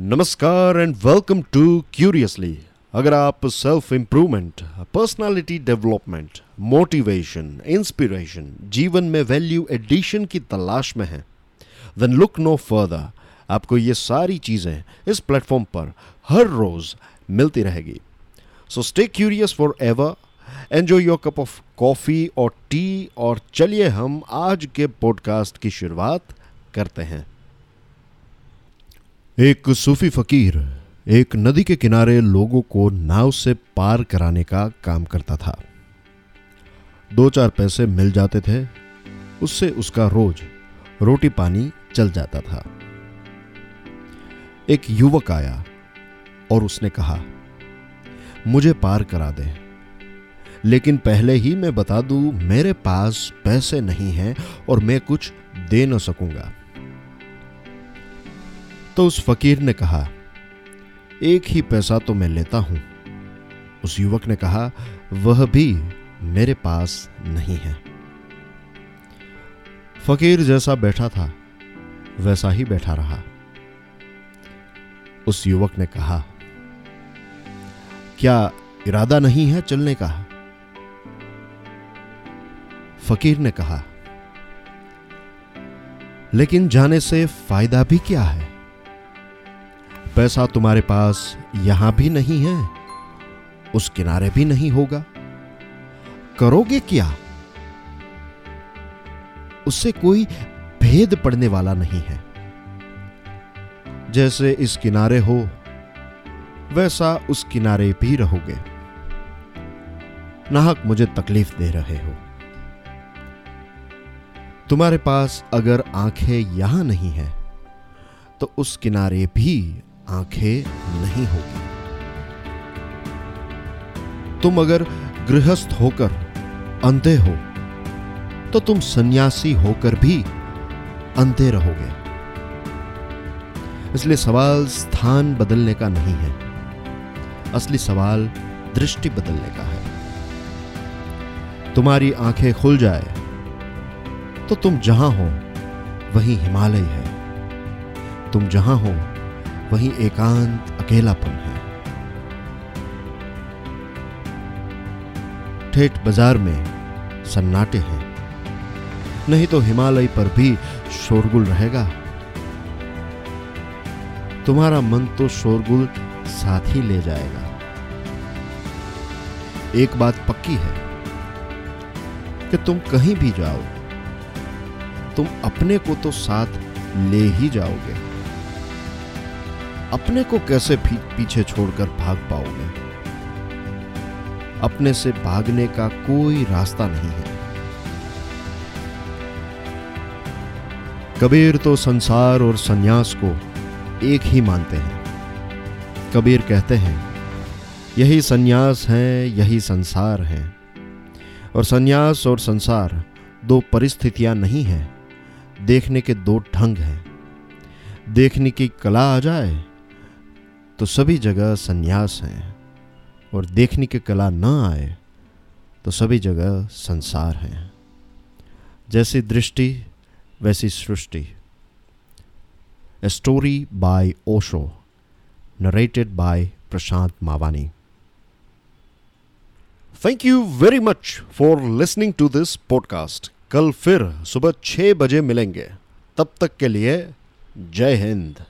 नमस्कार and welcome to curiously अगर आप self improvement personality development motivation inspiration जीवन में वैल्यू एडिशन की तलाश में हैं देन लुक नो फर्दर आपको ये सारी चीज़ें इस प्लेटफॉर्म पर हर रोज़ मिलती रहेगी। So stay curious forever enjoy your cup of coffee और टी और चलिए हम आज के पॉडकास्ट की शुरुआत करते हैं। एक सूफी फकीर एक नदी के किनारे लोगों को नाव से पार कराने का काम करता था। दो चार पैसे मिल जाते थे, उससे उसका रोज रोटी पानी चल जाता था। एक युवक आया और उसने कहा, मुझे पार करा दे, लेकिन पहले ही मैं बता दूँ मेरे पास पैसे नहीं हैं और मैं कुछ दे न सकूँगा। तो उस फकीर ने कहा, एक ही पैसा तो मैं लेता हूँ। उस युवक ने कहा, वह भी मेरे पास नहीं है। फकीर जैसा बैठा था, वैसा ही बैठा रहा। उस युवक ने कहा, क्या इरादा नहीं है चलने का? फकीर ने कहा, लेकिन जाने से फ़ायदा भी क्या है? पैसा तुम्हारे पास यहाँ भी नहीं है, उस किनारे भी नहीं होगा। करोगे क्या? उससे कोई भेद पड़ने वाला नहीं है। जैसे इस किनारे हो, वैसा उस किनारे भी रहोगे। नाहक मुझे तकलीफ़ दे रहे हो। तुम्हारे पास अगर आँखें यहाँ नहीं है तो उस किनारे भी आँखें नहीं होगी। तुम अगर गृहस्थ होकर अंधे हो तो तुम सन्यासी होकर भी अंधे रहोगे। इसलिए सवाल स्थान बदलने का नहीं है। असली सवाल दृष्टि बदलने का है। तुम्हारी आँखें खुल जाए तो तुम जहाँ हो, वहीं हिमालय है। तुम जहाँ हो वहीं एकांत अकेलापन है। ठेठ बाज़ार में सन्नाटे हैं। नहीं तो हिमालय पर भी शोरगुल रहेगा। तुम्हारा मन तो शोरगुल साथ ही ले जाएगा। एक बात पक्की है कि तुम कहीं भी जाओ, तुम अपने को तो साथ ले ही जाओगे। अपने को कैसे पीछे छोड़कर भाग पाओगे? अपने से भागने का कोई रास्ता नहीं है। कबीर तो संसार और संन्यास को एक ही मानते हैं। कबीर कहते हैं, यही संन्यास है, यही संसार है। और संन्यास और संसार दो परिस्थितियाँ नहीं हैं। देखने के दो ढंग हैं। देखने की कला आ जाए तो सभी जगह संन्यास है और देखने की कला न आए तो सभी जगह संसार है। जैसी दृष्टि, वैसी सृष्टि। A story by Osho narrated by Prashant Mawani thank you very much for listening to this podcast कल फिर सुबह छह बजे मिलेंगे। तब तक के लिए जय हिंद।